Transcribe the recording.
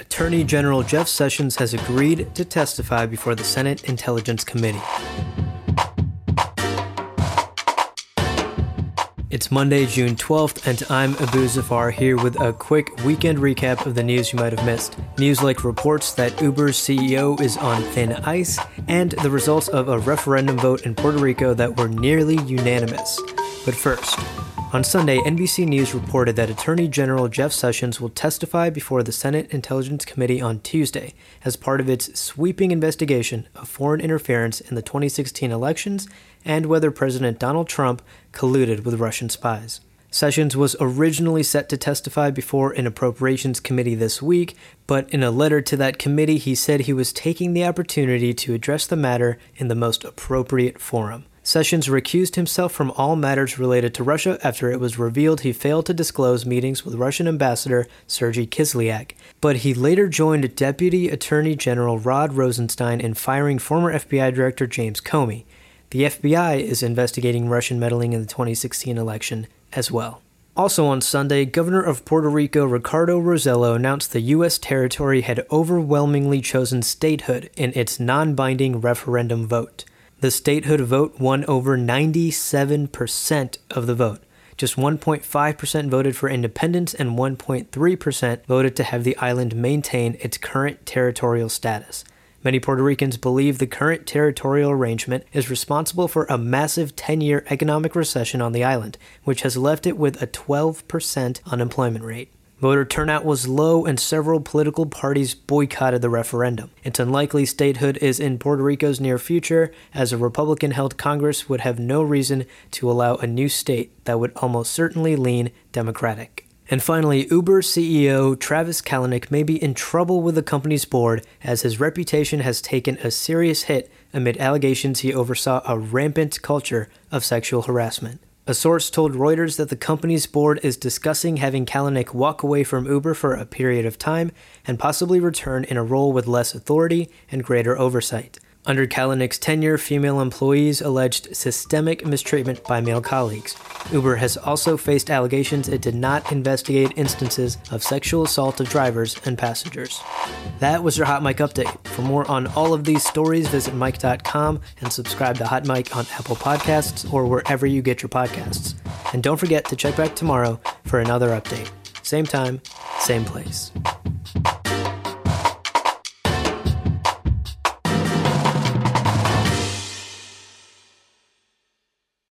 Attorney General Jeff Sessions has agreed to testify before the Senate Intelligence Committee. It's Monday, June 12th, and I'm Abu Zafar here with a quick weekend recap of the news you might have missed. News like reports that Uber's CEO is on thin ice, and the results of a referendum vote in Puerto Rico that were nearly unanimous. But first, on Sunday, NBC News reported that Attorney General Jeff Sessions will testify before the Senate Intelligence Committee on Tuesday as part of its sweeping investigation of foreign interference in the 2016 elections and whether President Donald Trump colluded with Russian spies. Sessions was originally set to testify before an appropriations committee this week, but in a letter to that committee, he said he was taking the opportunity to address the matter in the most appropriate forum. Sessions recused himself from all matters related to Russia after it was revealed he failed to disclose meetings with Russian Ambassador Sergei Kislyak. But he later joined Deputy Attorney General Rod Rosenstein in firing former FBI Director James Comey. The FBI is investigating Russian meddling in the 2016 election as well. Also on Sunday, Governor of Puerto Rico Ricardo Rosselló announced the U.S. territory had overwhelmingly chosen statehood in its non binding referendum vote. The statehood vote won over 97% of the vote. Just 1.5% voted for independence, and 1.3% voted to have the island maintain its current territorial status. Many Puerto Ricans believe the current territorial arrangement is responsible for a massive 10 year economic recession on the island, which has left it with a 12% unemployment rate. Voter turnout was low, and several political parties boycotted the referendum. It's unlikely statehood is in Puerto Rico's near future, as a Republican held Congress would have no reason to allow a new state that would almost certainly lean Democratic. And finally, Uber CEO Travis Kalanick may be in trouble with the company's board as his reputation has taken a serious hit amid allegations he oversaw a rampant culture of sexual harassment. A source told Reuters that the company's board is discussing having Kalanick walk away from Uber for a period of time and possibly return in a role with less authority and greater oversight. Under Kalanick's tenure, female employees alleged systemic mistreatment by male colleagues. Uber has also faced allegations it did not investigate instances of sexual assault of drivers and passengers. That was your Hot Mic update. For more on all of these stories, visit Mic.com and subscribe to Hot Mic on Apple Podcasts or wherever you get your podcasts. And don't forget to check back tomorrow for another update. Same time, same place.